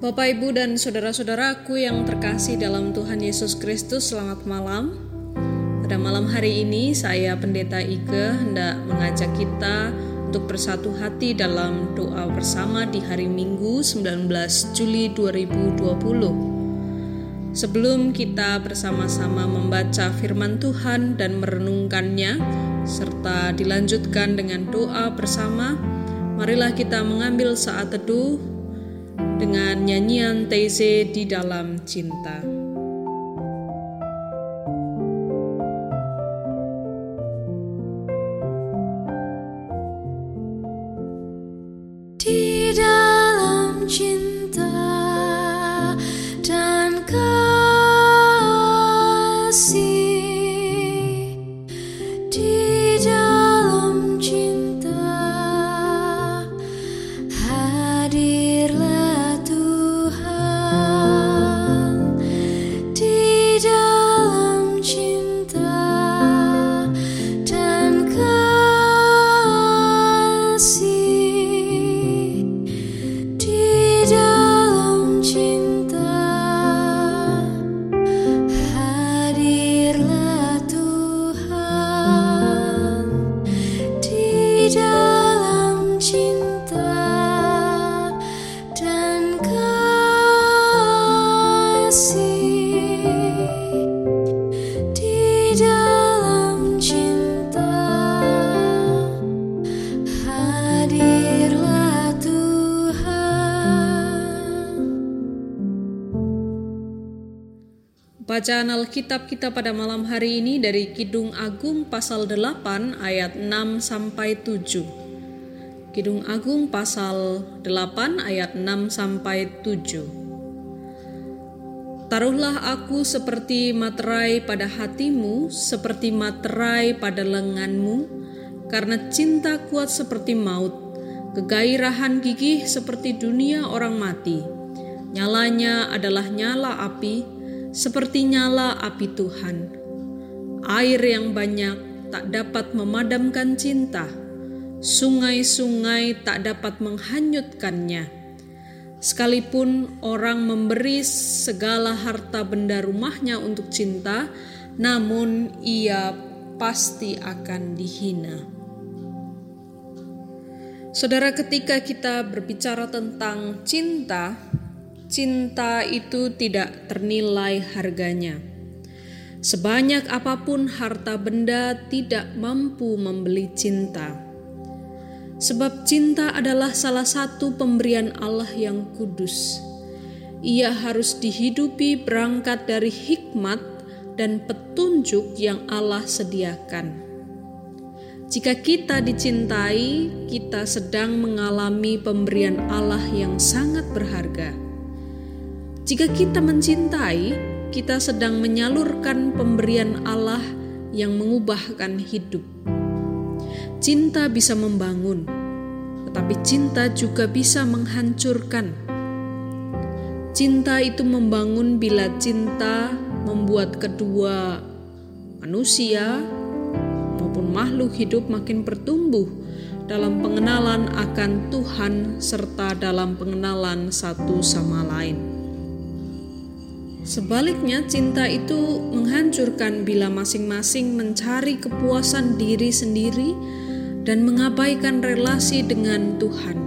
Bapak, Ibu, dan saudara-saudaraku yang terkasih dalam Tuhan Yesus Kristus, selamat malam. Pada malam hari ini, saya Pendeta Ike hendak mengajak kita untuk bersatu hati dalam doa bersama di hari Minggu 19 Juli 2020. Sebelum kita bersama-sama membaca firman Tuhan dan merenungkannya, serta dilanjutkan dengan doa bersama, marilah kita mengambil saat teduh dengan nyanyian Teze di dalam cinta. Bacaan Alkitab kita pada malam hari ini dari Kidung Agung pasal 8 ayat 6 sampai 7. Kidung Agung pasal 8 ayat 6 sampai 7. Taruhlah aku seperti materai pada hatimu, seperti materai pada lenganmu, karena cinta kuat seperti maut, kegairahan gigih seperti dunia orang mati. Nyalanya adalah nyala api, seperti nyala api Tuhan. Air yang banyak tak dapat memadamkan cinta, sungai-sungai tak dapat menghanyutkannya. Sekalipun orang memberi segala harta benda rumahnya untuk cinta, namun ia pasti akan dihina. Saudara, ketika kita berbicara tentang cinta, cinta itu tidak ternilai harganya. Sebanyak apa pun harta benda tidak mampu membeli cinta. Sebab cinta adalah salah satu pemberian Allah yang kudus. Ia harus dihidupi berangkat dari hikmat dan petunjuk yang Allah sediakan. Jika kita dicintai, kita sedang mengalami pemberian Allah yang sangat berharga jika kita mencintai, kita sedang menyalurkan pemberian Allah yang mengubahkan hidup. Cinta bisa membangun, tetapi cinta juga bisa menghancurkan. Cinta itu membangun bila cinta membuat kedua manusia maupun makhluk hidup makin bertumbuh dalam pengenalan akan Tuhan serta dalam pengenalan satu sama lain. Sebaliknya, cinta itu menghancurkan bila masing-masing mencari kepuasan diri sendiri dan mengabaikan relasi dengan Tuhan.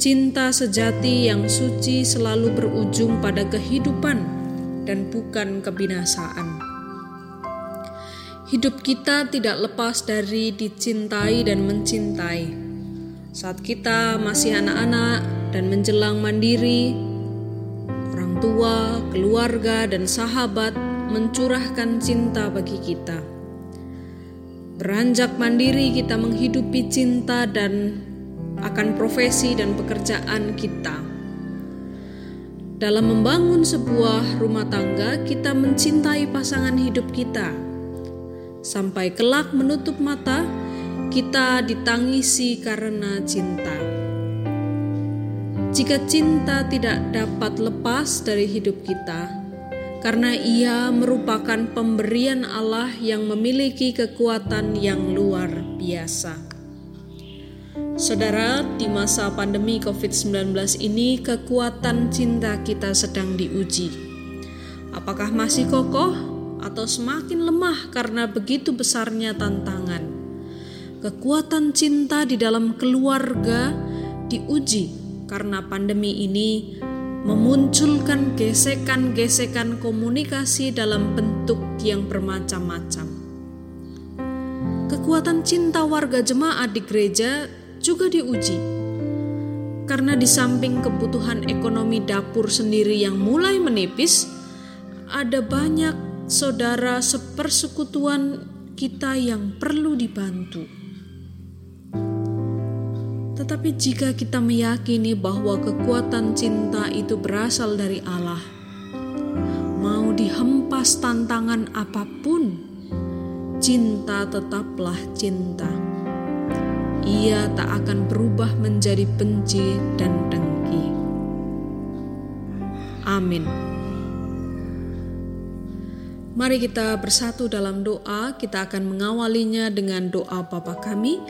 Cinta sejati yang suci selalu berujung pada kehidupan dan bukan kebinasaan. Hidup kita tidak lepas dari dicintai dan mencintai. Saat kita masih anak-anak dan menjelang mandiri, tua, keluarga, dan sahabat mencurahkan cinta bagi kita. Beranjak mandiri, kita menghidupi cinta dan akan profesi dan pekerjaan kita. Dalam membangun sebuah rumah tangga, kita mencintai pasangan hidup kita. Sampai kelak menutup mata, kita ditangisi karena cinta. Jika cinta tidak dapat lepas dari hidup kita, karena ia merupakan pemberian Allah yang memiliki kekuatan yang luar biasa. Saudara, di masa pandemi COVID-19 ini kekuatan cinta kita sedang diuji. Apakah masih kokoh atau semakin lemah karena begitu besarnya tantangan? Kekuatan cinta di dalam keluarga diuji karena pandemi ini memunculkan gesekan-gesekan komunikasi dalam bentuk yang bermacam-macam. Kekuatan cinta warga jemaat di gereja juga diuji. Karena di samping kebutuhan ekonomi dapur sendiri yang mulai menipis, ada banyak saudara sepersekutuan kita yang perlu dibantu. Tetapi jika kita meyakini bahwa kekuatan cinta itu berasal dari Allah, mau dihempas tantangan apa pun, cinta tetaplah cinta ia tak akan berubah menjadi benci dan dengki. Amin. Mari kita bersatu dalam doa. Kita akan mengawalinya dengan doa Bapa kami,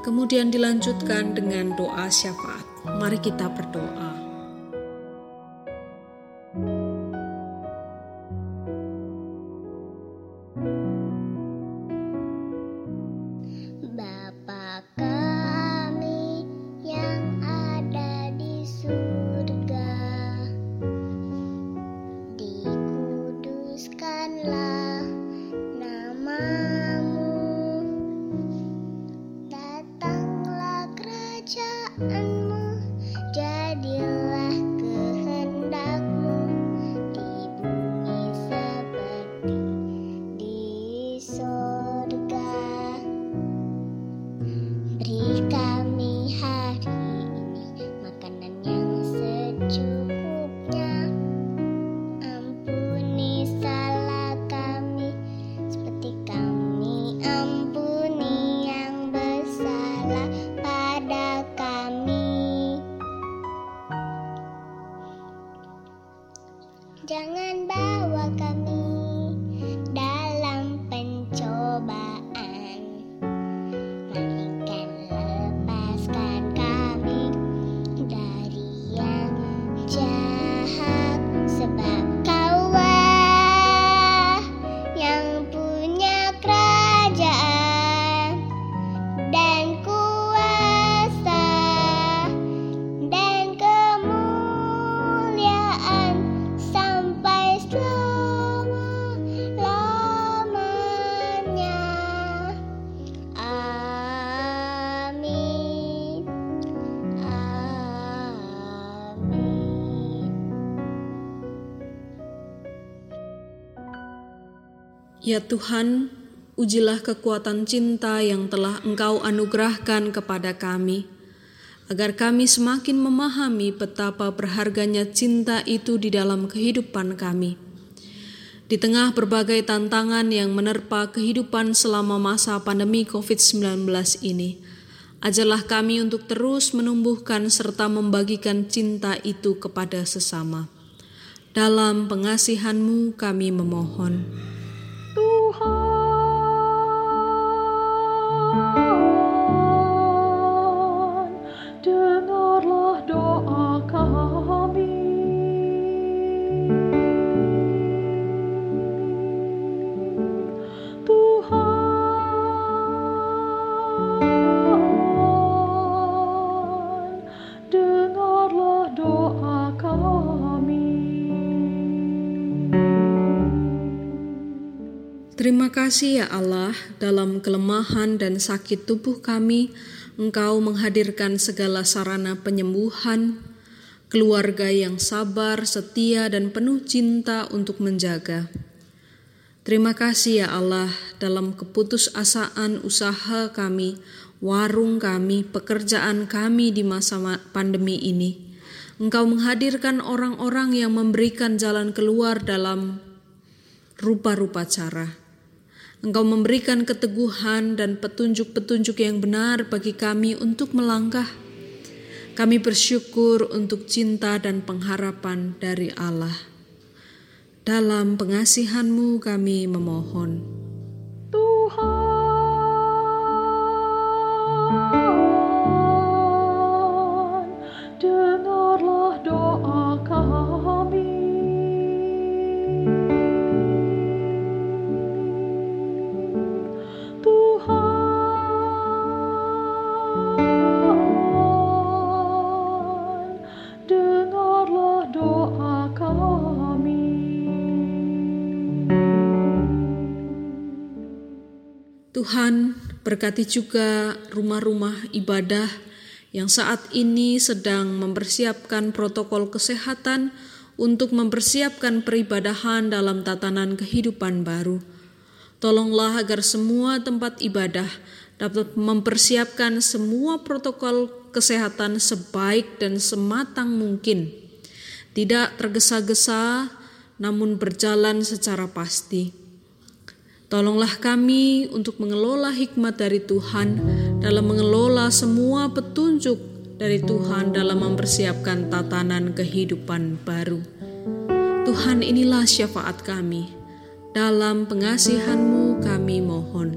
kemudian dilanjutkan dengan doa syafaat. Mari kita berdoa. 嗯。Ya Tuhan, ujilah kekuatan cinta yang telah Engkau anugerahkan kepada kami, agar kami semakin memahami betapa berharganya cinta itu di dalam kehidupan kami. Di tengah berbagai tantangan yang menerpa kehidupan selama masa pandemi COVID-19 ini, ajarlah kami untuk terus menumbuhkan serta membagikan cinta itu kepada sesama. Dalam pengasihanmu kami memohon. Kasih ya Allah, dalam kelemahan dan sakit tubuh kami, Engkau menghadirkan segala sarana penyembuhan, keluarga yang sabar, setia, dan penuh cinta untuk menjaga. Terima kasih ya Allah, dalam keputusasaan usaha kami, warung kami, pekerjaan kami di masa pandemi ini. Engkau menghadirkan orang-orang yang memberikan jalan keluar dalam rupa-rupa cara. Engkau memberikan keteguhan dan petunjuk-petunjuk yang benar bagi kami untuk melangkah. Kami bersyukur untuk cinta dan pengharapan dari Allah. Dalam pengasihanmu kami memohon. Tuhan, berkati juga rumah-rumah ibadah yang saat ini sedang mempersiapkan protokol kesehatan untuk mempersiapkan peribadahan dalam tatanan kehidupan baru. Tolonglah agar semua tempat ibadah dapat mempersiapkan semua protokol kesehatan sebaik dan sematang mungkin, tidak tergesa-gesa, namun berjalan secara pasti. Tolonglah kami untuk mengelola hikmat dari Tuhan dalam mengelola semua petunjuk dari Tuhan dalam mempersiapkan tatanan kehidupan baru. Tuhan inilah syafaat kami. Dalam pengasihanmu kami mohon.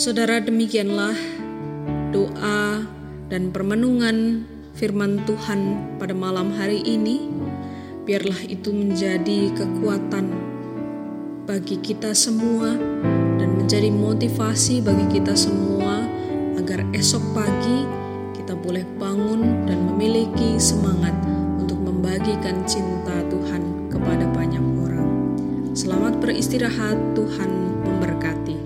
Saudara, demikianlah doa dan permenungan firman Tuhan pada malam hari ini. Biarlah itu menjadi kekuatan bagi kita semua dan menjadi motivasi bagi kita semua agar esok pagi kita boleh bangun dan memiliki semangat untuk membagikan cinta Tuhan kepada banyak orang. Selamat beristirahat, Tuhan memberkati.